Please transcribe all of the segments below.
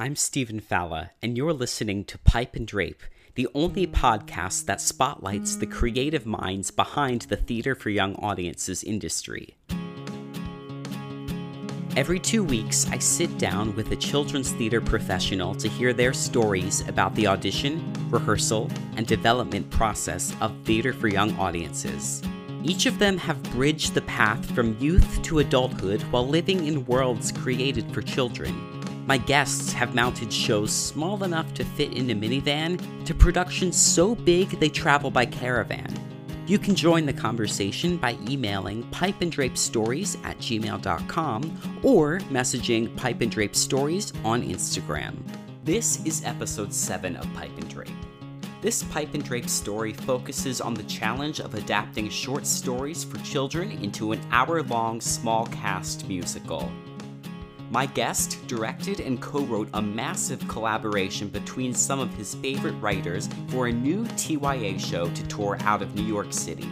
I'm Stephen Falla, and you're listening to Pipe and Drape, the only podcast that spotlights the creative minds behind the theater for young audiences industry. Every two weeks, I sit down with a children's theater professional to hear their stories about the audition, rehearsal, and development process of theater for young audiences. Each of them have bridged the path from youth to adulthood while living in worlds created for children. My guests have mounted shows small enough to fit in a minivan to productions so big they travel by caravan. You can join the conversation by emailing pipeanddrapestories at gmail.com or messaging Pipe and Drape Stories on Instagram. This is episode 7 of Pipe and Drape. This Pipe and Drape story focuses on the challenge of adapting short stories for children into an hour long small cast musical. My guest directed and co wrote a massive collaboration between some of his favorite writers for a new TYA show to tour out of New York City.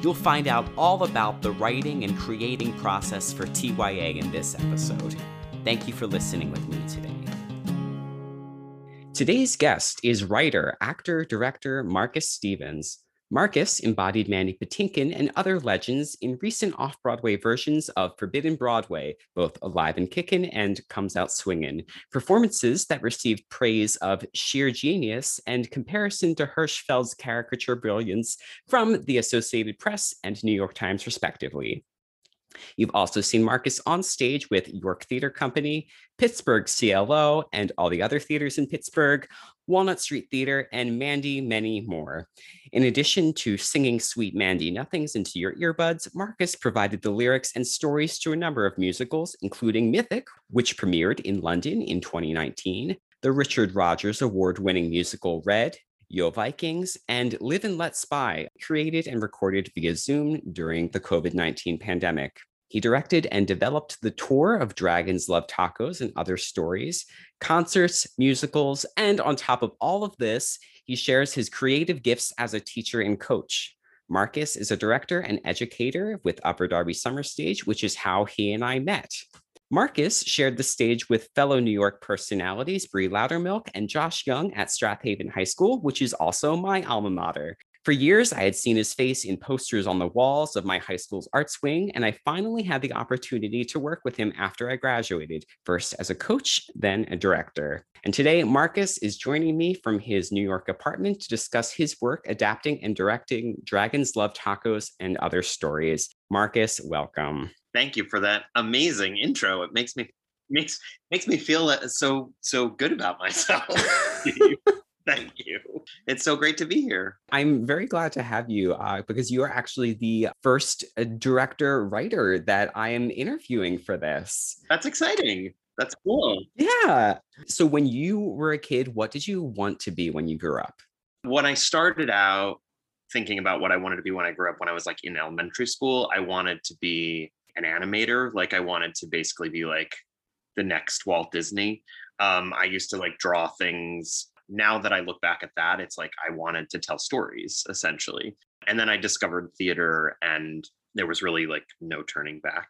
You'll find out all about the writing and creating process for TYA in this episode. Thank you for listening with me today. Today's guest is writer, actor, director Marcus Stevens. Marcus embodied Mandy Patinkin and other legends in recent off Broadway versions of Forbidden Broadway, both Alive and Kickin' and Comes Out Swingin', performances that received praise of sheer genius and comparison to Hirschfeld's caricature brilliance from the Associated Press and New York Times, respectively. You've also seen Marcus on stage with York Theater Company, Pittsburgh CLO, and all the other theaters in Pittsburgh, Walnut Street Theater, and Mandy, many more. In addition to singing Sweet Mandy Nothings into your earbuds, Marcus provided the lyrics and stories to a number of musicals, including Mythic, which premiered in London in 2019, the Richard Rodgers Award winning musical Red, Yo Vikings, and Live and Let Spy, created and recorded via Zoom during the COVID 19 pandemic. He directed and developed the tour of Dragons Love Tacos and Other Stories, concerts, musicals, and on top of all of this, he shares his creative gifts as a teacher and coach. Marcus is a director and educator with Upper Darby Summer Stage, which is how he and I met. Marcus shared the stage with fellow New York personalities Brie Loudermilk and Josh Young at Strath Haven High School, which is also my alma mater. For years, I had seen his face in posters on the walls of my high school's arts wing, and I finally had the opportunity to work with him after I graduated, first as a coach, then a director. And today, Marcus is joining me from his New York apartment to discuss his work adapting and directing Dragons Love Tacos and Other Stories. Marcus, welcome thank you for that amazing intro. It makes me makes makes me feel uh, so so good about myself. Thank you. It's so great to be here. I'm very glad to have you uh, because you are actually the first uh, director writer that I am interviewing for this. That's exciting. That's cool. Yeah. So, when you were a kid, what did you want to be when you grew up? When I started out thinking about what I wanted to be when I grew up, when I was like in elementary school, I wanted to be an animator. Like I wanted to basically be like the next Walt Disney. Um, I used to like draw things. Now that I look back at that, it's like I wanted to tell stories essentially. And then I discovered theater and there was really like no turning back.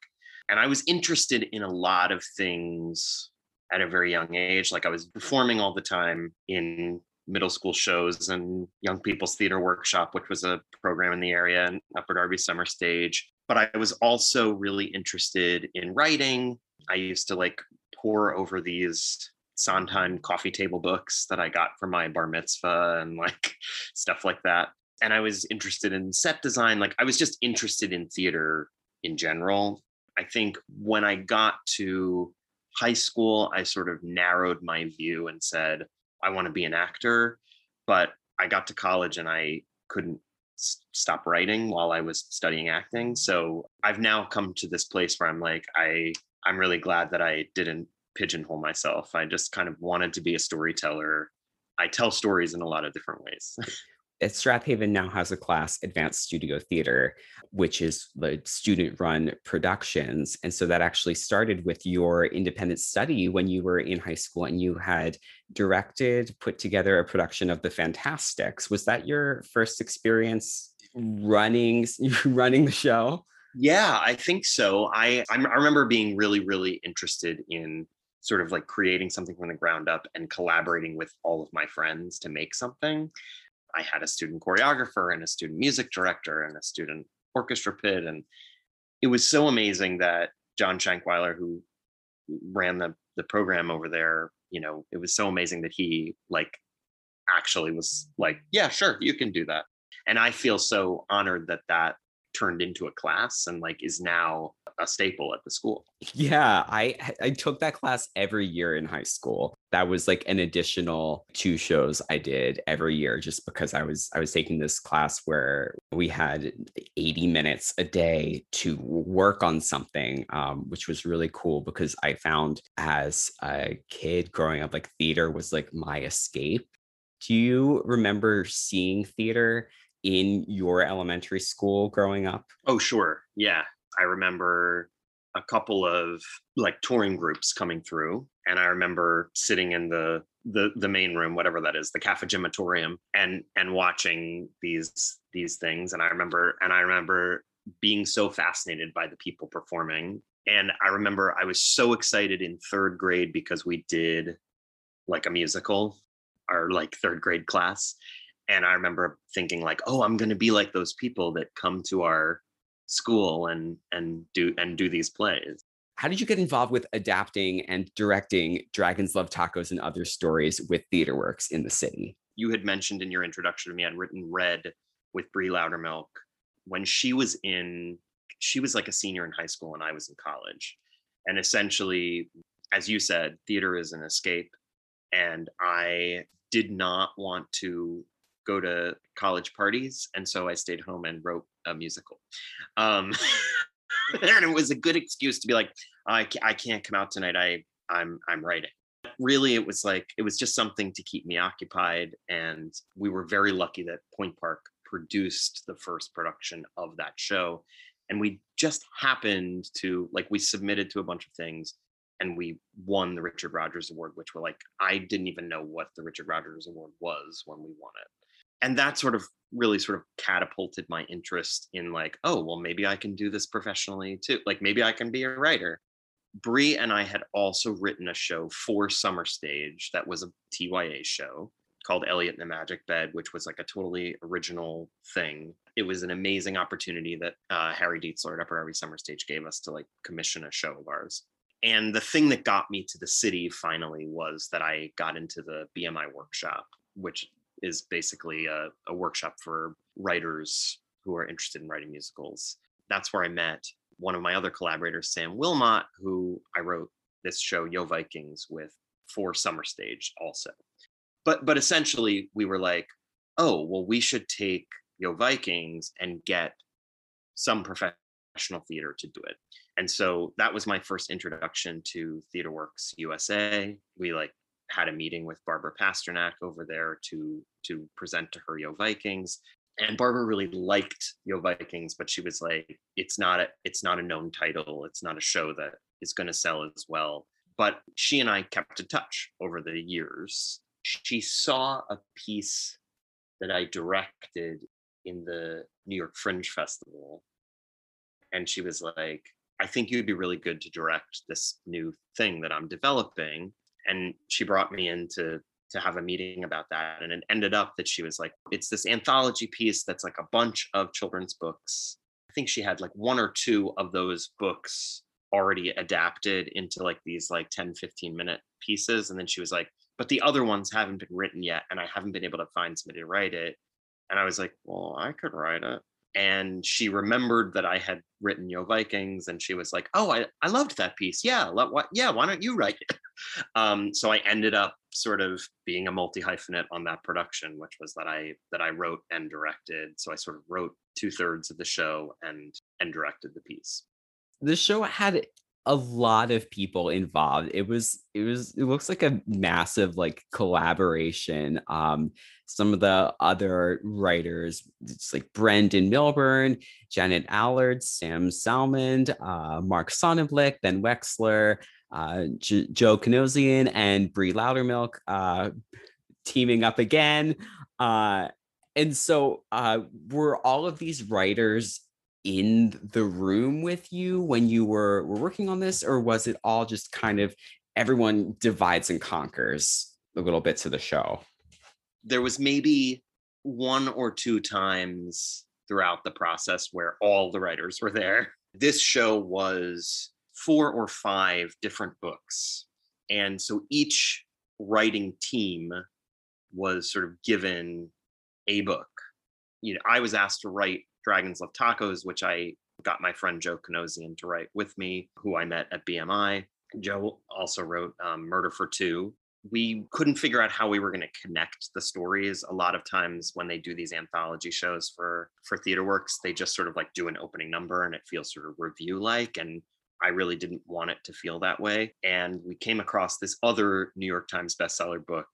And I was interested in a lot of things at a very young age. Like I was performing all the time in middle school shows and young people's theater workshop which was a program in the area and upper darby summer stage but I was also really interested in writing. I used to like pore over these Sondheim coffee table books that I got for my bar mitzvah and like stuff like that. And I was interested in set design. Like I was just interested in theater in general. I think when I got to high school, I sort of narrowed my view and said, I want to be an actor. But I got to college and I couldn't stop writing while I was studying acting. So I've now come to this place where I'm like, I I'm really glad that I didn't pigeonhole myself. I just kind of wanted to be a storyteller. I tell stories in a lot of different ways. Strath Haven now has a class, Advanced Studio Theater, which is the student run productions. And so that actually started with your independent study when you were in high school and you had directed, put together a production of The Fantasticks. Was that your first experience running running the show? Yeah, I think so. I I remember being really really interested in sort of like creating something from the ground up and collaborating with all of my friends to make something. I had a student choreographer and a student music director and a student orchestra pit. And it was so amazing that John Shankweiler, who ran the, the program over there, you know, it was so amazing that he like actually was like, yeah, sure, you can do that. And I feel so honored that that turned into a class and like is now a staple at the school. Yeah, I I took that class every year in high school. That was like an additional two shows I did every year just because I was I was taking this class where we had 80 minutes a day to work on something um, which was really cool because I found as a kid growing up like theater was like my escape. Do you remember seeing theater in your elementary school growing up? Oh, sure. Yeah. I remember a couple of like touring groups coming through and i remember sitting in the the the main room whatever that is the cafegimatorium and and watching these these things and i remember and i remember being so fascinated by the people performing and i remember i was so excited in third grade because we did like a musical our like third grade class and i remember thinking like oh i'm going to be like those people that come to our school and and do and do these plays. How did you get involved with adapting and directing dragons love tacos and other stories with theater works in the city? You had mentioned in your introduction to me i'd written red with brie loudermilk when she was in she was like a senior in high school and i was in college. And essentially as you said theater is an escape and i did not want to go to college parties. And so i stayed home and wrote a musical. Um, and it was a good excuse to be like I, I can't come out tonight. I i'm i'm writing. Really it was like it was just something to keep me occupied and we were very lucky that point park produced the first production of that show. And we just happened to like we submitted to a bunch of things and we won the richard rodgers award which were like i didn't even know what the richard rodgers award was when we won it. And that sort of really sort of catapulted my interest in like oh well maybe i can do this professionally too like maybe i can be a writer. Brie and i had also written a show for summer stage that was a tya show called elliot in the magic bed which was like a totally original thing. It was an amazing opportunity that uh, harry dietzler at upper darby summer stage gave us to like commission a show of ours. And the thing that got me to the city finally was that i got into the bmi workshop which is basically a, a workshop for writers who are interested in writing musicals. That's where I met one of my other collaborators, Sam Willmott, who I wrote this show, Yo Vikings, with for Summer Stage also. But but essentially we were like, oh, well, we should take Yo Vikings and get some professional theater to do it. And so that was my first introduction to TheaterWorks USA. We like had a meeting with Barbara Pasternak over there to to present to her Yo Vikings. And Barbara really liked Yo Vikings, but she was like, it's not a it's not a known title. It's not a show that is going to sell as well. But she and I kept in touch over the years. She saw a piece that I directed in the New York Fringe Festival. And she was like, I think you'd be really good to direct this new thing that I'm developing and she brought me in to to have a meeting about that and it ended up that she was like it's this anthology piece that's like a bunch of children's books. I think she had like one or two of those books already adapted into like these like 10 15 minute pieces and then she was like but the other ones haven't been written yet and i haven't been able to find somebody to write it. And i was like well i could write it and she remembered that I had written Yo Vikings, and she was like, "Oh, I, I loved that piece. Yeah, let, what? Yeah, why don't you write it?" Um, so I ended up sort of being a multi hyphenate on that production, which was that I that I wrote and directed. So I sort of wrote two thirds of the show and and directed the piece. The show had a lot of people involved. It was it was it looks like a massive like collaboration. Um, some of the other writers, it's like Brendan Milburn, Janet Allard, Sam Salmond, uh, Mark Sonnenblick, Ben Wexler, uh, J- Joe Kinosian, and Brie Loudermilk uh, teaming up again. Uh, and so uh, were all of these writers in the room with you when you were were working on this or was it all just kind of everyone divides and conquers the little bits of the show. There was maybe one or two times throughout the process where all the writers were there. This show was four or five different books. And so each writing team was sort of given a book. You know, I was asked to write Dragons Love Tacos, which I got my friend Joe Kinosian to write with me, who I met at BMI. Joe also wrote um, Murder for Two. We couldn't figure out how we were going to connect the stories. A lot of times when they do these anthology shows for for theater works, they just sort of like do an opening number and it feels sort of revue like. And I really didn't want it to feel that way. And we came across this other New York Times bestseller book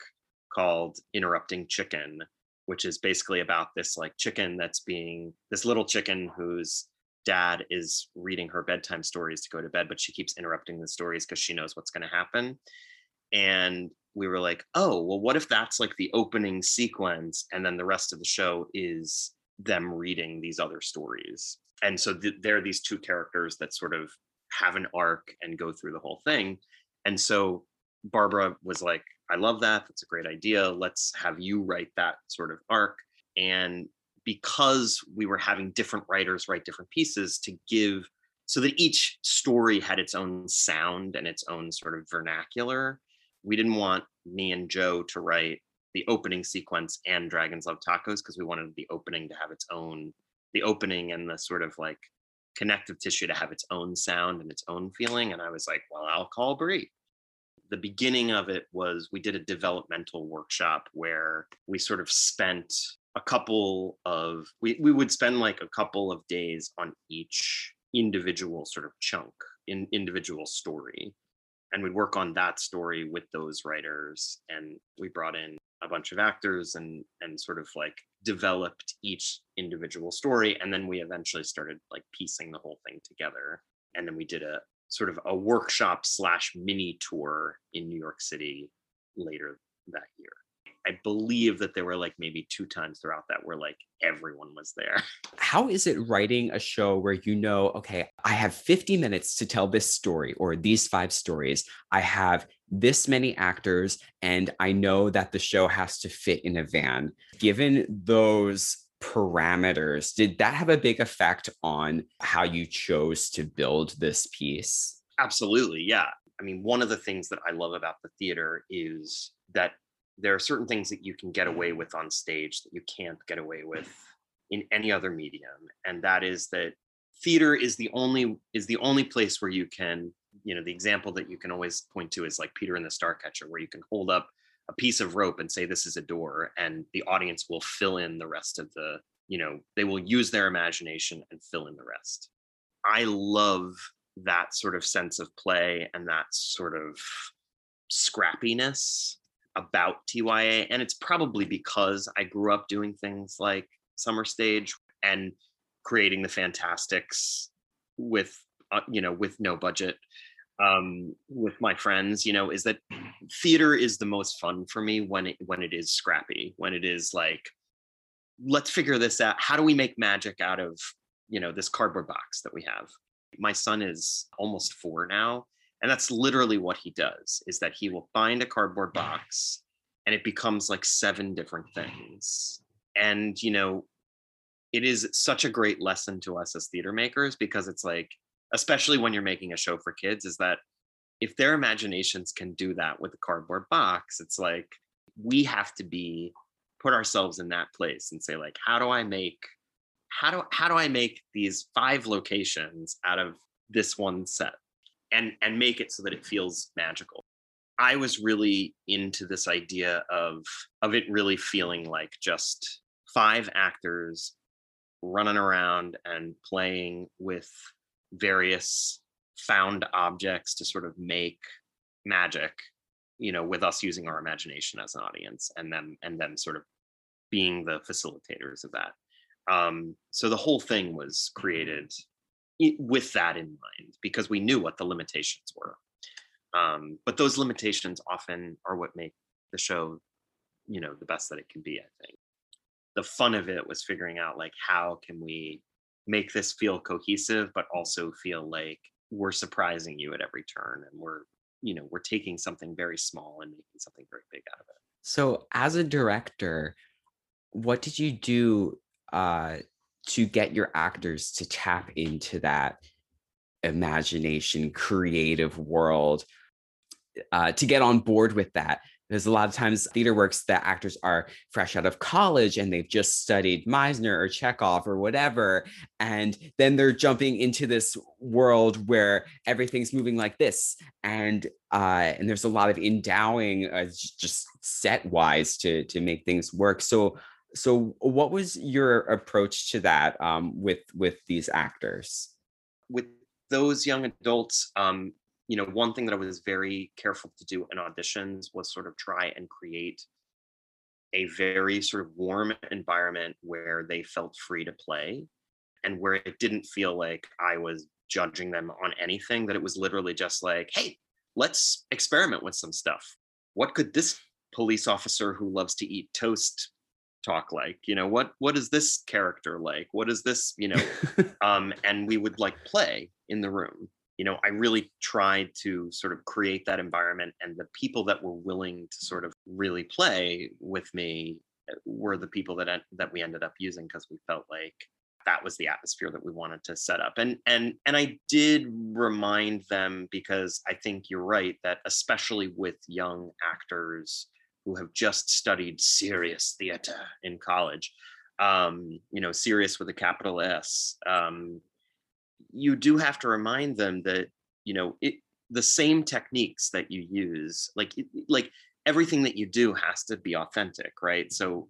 called Interrupting Chicken, which is basically about this like chicken that's being this little chicken whose dad is reading her bedtime stories to go to bed, but she keeps interrupting the stories because she knows what's going to happen. And we were like, oh, well, what if that's like the opening sequence and then the rest of the show is them reading these other stories? And so th- there are these two characters that sort of have an arc and go through the whole thing. And so Barbara was like, I love that. That's a great idea. Let's have you write that sort of arc. And because we were having different writers write different pieces to give so that each story had its own sound and its own sort of vernacular, we didn't want me and Joe to write the opening sequence and Dragons Love Tacos because we wanted the opening to have its own, the opening and the sort of like connective tissue to have its own sound and its own feeling. And I was like, well, I'll call Brie. The beginning of it was we did a developmental workshop where we sort of spent a couple of we, we would spend like a couple of days on each individual sort of chunk in individual story. And we'd work on that story with those writers and we brought in a bunch of actors and and sort of like developed each individual story. And then we eventually started like piecing the whole thing together. And then we did a sort of a workshop slash mini tour in new york city later that year I believe that there were like maybe two times throughout that where like everyone was there. How is it writing a show where you know, okay, I have 50 minutes to tell this story or these five stories. I have this many actors, and I know that the show has to fit in a van. Given those parameters, did that have a big effect on how you chose to build this piece? Absolutely. Yeah. I mean, one of the things that I love about the theater is that there are certain things that you can get away with on stage that you can't get away with in any other medium and that is that theater is the only is the only place where you can you know the example that you can always point to is like peter and the starcatcher where you can hold up a piece of rope and say this is a door and the audience will fill in the rest of the you know they will use their imagination and fill in the rest i love that sort of sense of play and that sort of scrappiness about TYA. And it's probably because I grew up doing things like Summer Stage and creating the fantasticks with, uh, you know, with no budget um with my friends you know is that theater is the most fun for me when it when it is scrappy when it is like let's figure this out. How do we make magic out of you know this cardboard box that we have? My son is almost 4 now and that's literally what he does is that he will find a cardboard box and it becomes like seven different things. And you know it is such a great lesson to us as theater makers because it's like especially when you're making a show for kids is that if their imaginations can do that with a cardboard box it's like we have to be put ourselves in that place and say like how do i make how do how do i make these five locations out of this one set? And and make it so that it feels magical. I was really into this idea of of it really feeling like just five actors running around and playing with various found objects to sort of make magic you know with us using our imagination as an audience and them and them sort of being the facilitators of that. Um so the whole thing was created with that in mind because we knew what the limitations were. Um, but those limitations often are what make the show you know the best that it can be i think. The fun of it was figuring out like how can we make this feel cohesive but also feel like we're surprising you at every turn and we're you know we're taking something very small and making something very big out of it. So as a director what did you do uh, to get your actors to tap into that imagination creative world uh, to get on board with that because a lot of times theater works that actors are fresh out of college and they've just studied Meisner or Chekhov or whatever. And then they're jumping into this world where everything's moving like this. And uh, and there's a lot of endowing uh, just set wise to to make things work. So so what was your approach to that um, with with these actors? With those young adults, um, you know, one thing that I was very careful to do in auditions was sort of try and create a very sort of warm environment where they felt free to play and where it didn't feel like I was judging them on anything, that it was literally just like, hey, let's experiment with some stuff. What could this police officer who loves to eat toast talk like? You know what what is this character like? What is this you know um and we would like play in the room you know, I really tried to sort of create that environment, and the people that were willing to sort of really play with me uh, were the people that that we ended up using because we felt like that was the atmosphere that we wanted to set up. And and and i did remind them because i think you're right that especially with young actors who have just studied serious theater in college um you know serious with a capital s um you do have to remind them that you know it the same techniques that you use like like everything that you do has to be authentic right? So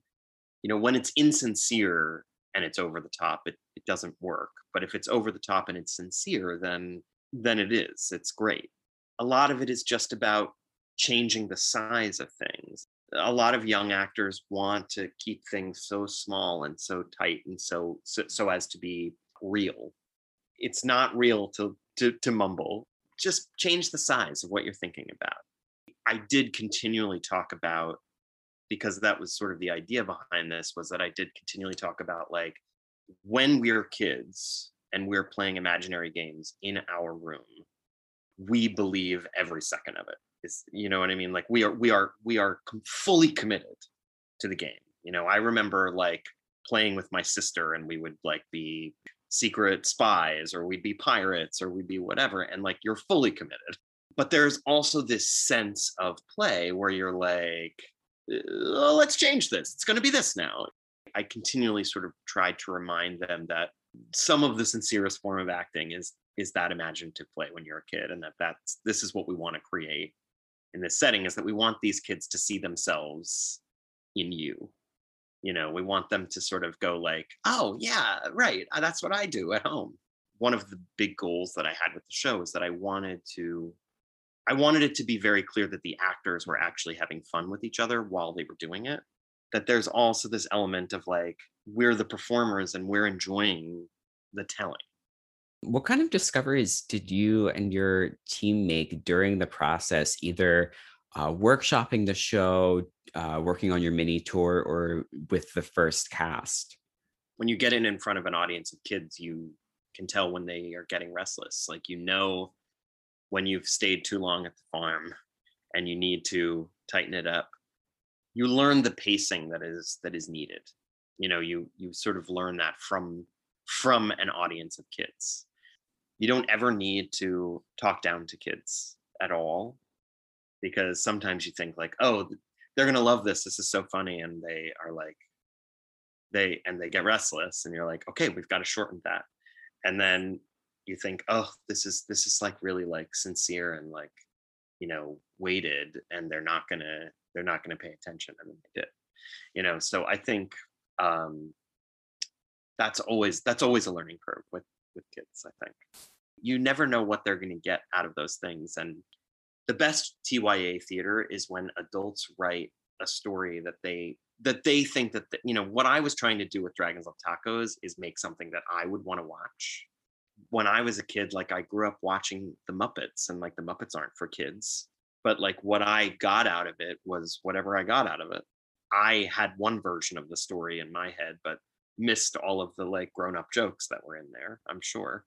you know when it's insincere and it's over the top it, it doesn't work. But if it's over the top and it's sincere then then it is. It's great. A lot of it is just about changing the size of things. A lot of young actors want to keep things so small and so tight and so so, so as to be real it's not real to, to, to mumble. Just change the size of what you're thinking about. I did continually talk about because that was sort of the idea behind this was that I did continually talk about like when we're kids and we're playing imaginary games in our room, we believe every second of it. Is you know what I mean? Like we are we are we are fully committed to the game. You know, I remember like playing with my sister and we would like be secret spies or we'd be pirates or we'd be whatever and like you're fully committed. But there's also this sense of play where you're like oh, let's change this. It's going to be this now. I continually sort of tried to remind them that some of the sincerest form of acting is is that imaginative play when you're a kid and that that's this is what we want to create in this setting is that we want these kids to see themselves in you you know we want them to sort of go like oh yeah right uh, that's what i do at home. One of the big goals that i had with the show is that i wanted to i wanted it to be very clear that the actors were actually having fun with each other while they were doing it that there's also this element of like we're the performers and we're enjoying the telling. What kind of discoveries did you and your team make during the process either uh, workshopping the show, uh, working on your mini tour, or with the first cast? When you get in in front of an audience of kids, you can tell when they are getting restless. Like you know when you've stayed too long at the farm and you need to tighten it up. You learn the pacing that is that is needed. You know, you you sort of learn that from from an audience of kids. You don't ever need to talk down to kids at all because sometimes you think like oh they're to love this this is so funny and they are like they and they get restless and you're like okay we've got to shorten that. And then you think oh this is this is like really like sincere and like you know weighted and they're not gonna they're not gonna pay attention and then they did you know so i think um that's always that's always a learning curve with with kids i think. You never know what they're going to get out of those things and the best TYA theater is when adults write a story that they that they think that the, you know what I was trying to do with Dragons Love Tacos is make something that I would want to watch. When I was a kid, like I grew up watching the Muppets, and like the Muppets aren't for kids, but like what I got out of it was whatever I got out of it. I had one version of the story in my head, but missed all of the like grown up jokes that were in there. I'm sure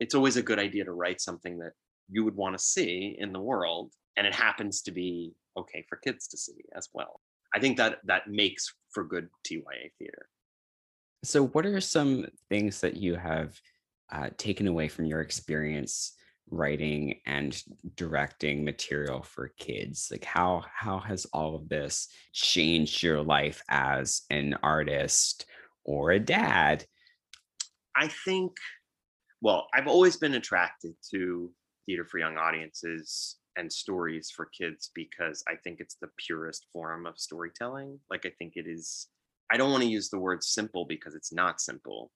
it's always a good idea to write something that you would want to see in the world and it happens to be okay for kids to see as well. I think that that makes for good TYA theater. So, what are some things that you have uh, taken away from your experience writing and directing material for kids? Like, how how has all of this changed your life as an artist or a dad? I think, well, I've always been attracted to theater for young audiences and stories for kids because I think it's the purest form of storytelling. Like, I think it is, I don't want to use the word simple because it's not simple,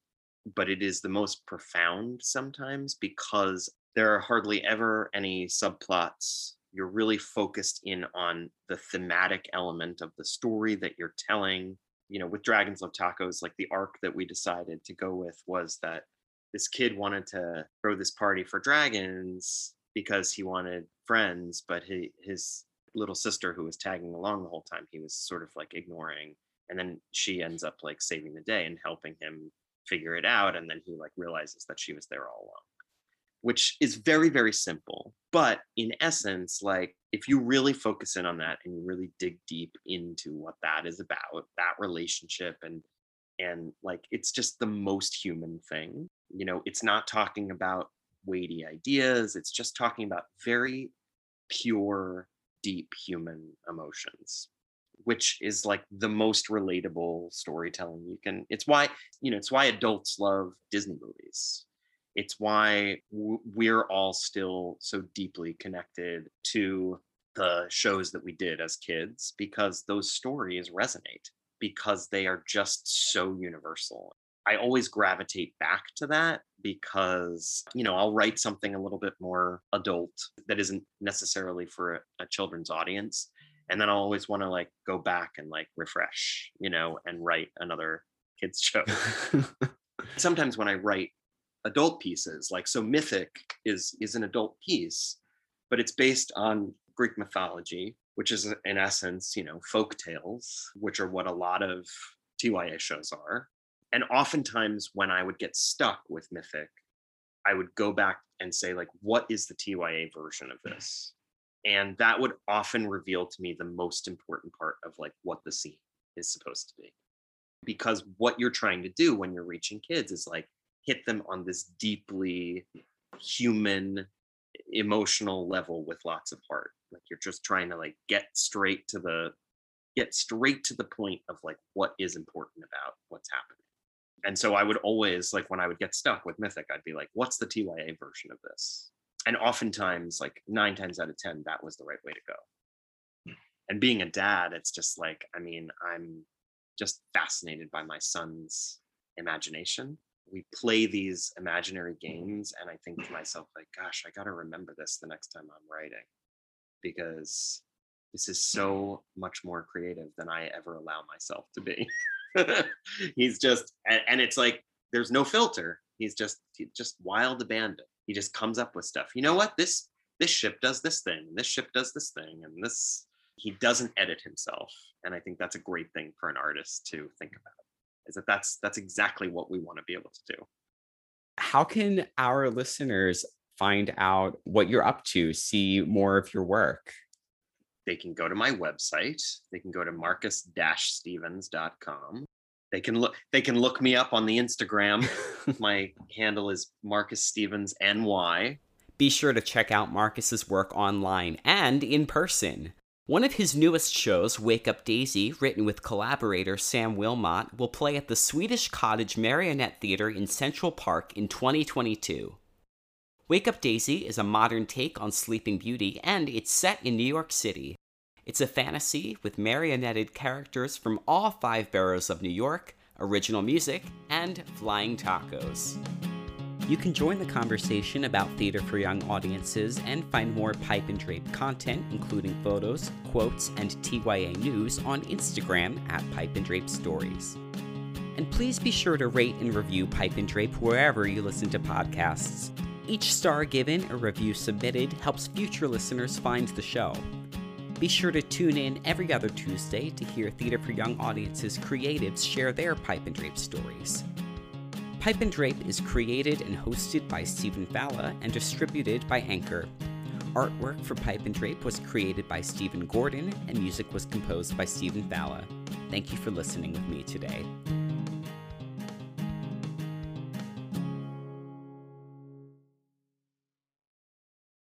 but it is the most profound sometimes because there are hardly ever any subplots. You're really focused in on the thematic element of the story that you're telling. You know, with Dragons Love Tacos, like the arc that we decided to go with was that this kid wanted to throw this party for dragons because he wanted friends, but he, his little sister who was tagging along the whole time, he was sort of like ignoring. And then she ends up like saving the day and helping him figure it out. And then he like realizes that she was there all along, which is very, very simple. But in essence, like if you really focus in on that and you really dig deep into what that is about, that relationship and and like it's just the most human thing. You know, it's not talking about weighty ideas. It's just talking about very pure, deep human emotions, which is like the most relatable storytelling you can. It's why, you know, it's why adults love Disney movies. It's why we're all still so deeply connected to the shows that we did as kids because those stories resonate because they are just so universal I always gravitate back to that because, you know, I'll write something a little bit more adult that isn't necessarily for a, a children's audience. And then I'll always want to like go back and like refresh, you know, and write another kids show. Sometimes when I write adult pieces, like so Mythic is is an adult piece, but it's based on Greek mythology, which is uh, in essence, you know, folk tales, which are what a lot of TYA shows are and oftentimes when I would get stuck with Mythic, I would go back and say, like, what is the TYA version of this? And that would often reveal to me the most important part of like what the scene is supposed to be. Because what you're trying to do when you're reaching kids is like hit them on this deeply human emotional level with lots of heart like you're just trying to like get straight to the get straight to the point of like what is important about what's happening and so I would always like when I would get stuck with Mythic, I'd be like, what's the TYA version of this? And oftentimes, like nine times out of 10, that was the right way to go. And being a dad, it's just like, I mean, I'm just fascinated by my son's imagination. We play these imaginary games, and I think to myself, like, gosh, I got to remember this the next time I'm writing because this is so much more creative than I ever allow myself to be. he's just and, it's like there's no filter. He's just just wild abandon. He just comes up with stuff. You know what? This this ship does this thing this ship does this thing and this he doesn't edit himself. And i think that's a great thing for an artist to think about is that that's that's exactly what we want to be able to do. How can our listeners find out what you're up to see more of your work they can go to my website. They can go to marcus-stevens.com. They can look they can look me up on the Instagram. my handle is Marcus Stevens NY. Be sure to check out Marcus's work online and in person. One of his newest shows, Wake Up Daisy, written with collaborator Sam Willmott, will play at the Swedish Cottage Marionette Theater in Central Park in 2022. Wake Up Daisy is a modern take on Sleeping Beauty, and it's set in New York City. It's a fantasy with marionetted characters from all five boroughs of New York, original music, and flying tacos. You can join the conversation about theater for young audiences and find more Pipe and Drape content, including photos, quotes, and TYA news on Instagram at Pipe and Drape Stories. And please be sure to rate and review Pipe and Drape wherever you listen to podcasts. Each star given or review submitted helps future listeners find the show. Be sure to tune in every other Tuesday to hear Theater for Young Audiences creatives share their Pipe and Drape stories. Pipe and Drape is created and hosted by Stephen Falla and distributed by Anchor. Artwork for Pipe and Drape was created by Stephen Gordon, and music was composed by Stephen Falla. Thank you for listening with me today.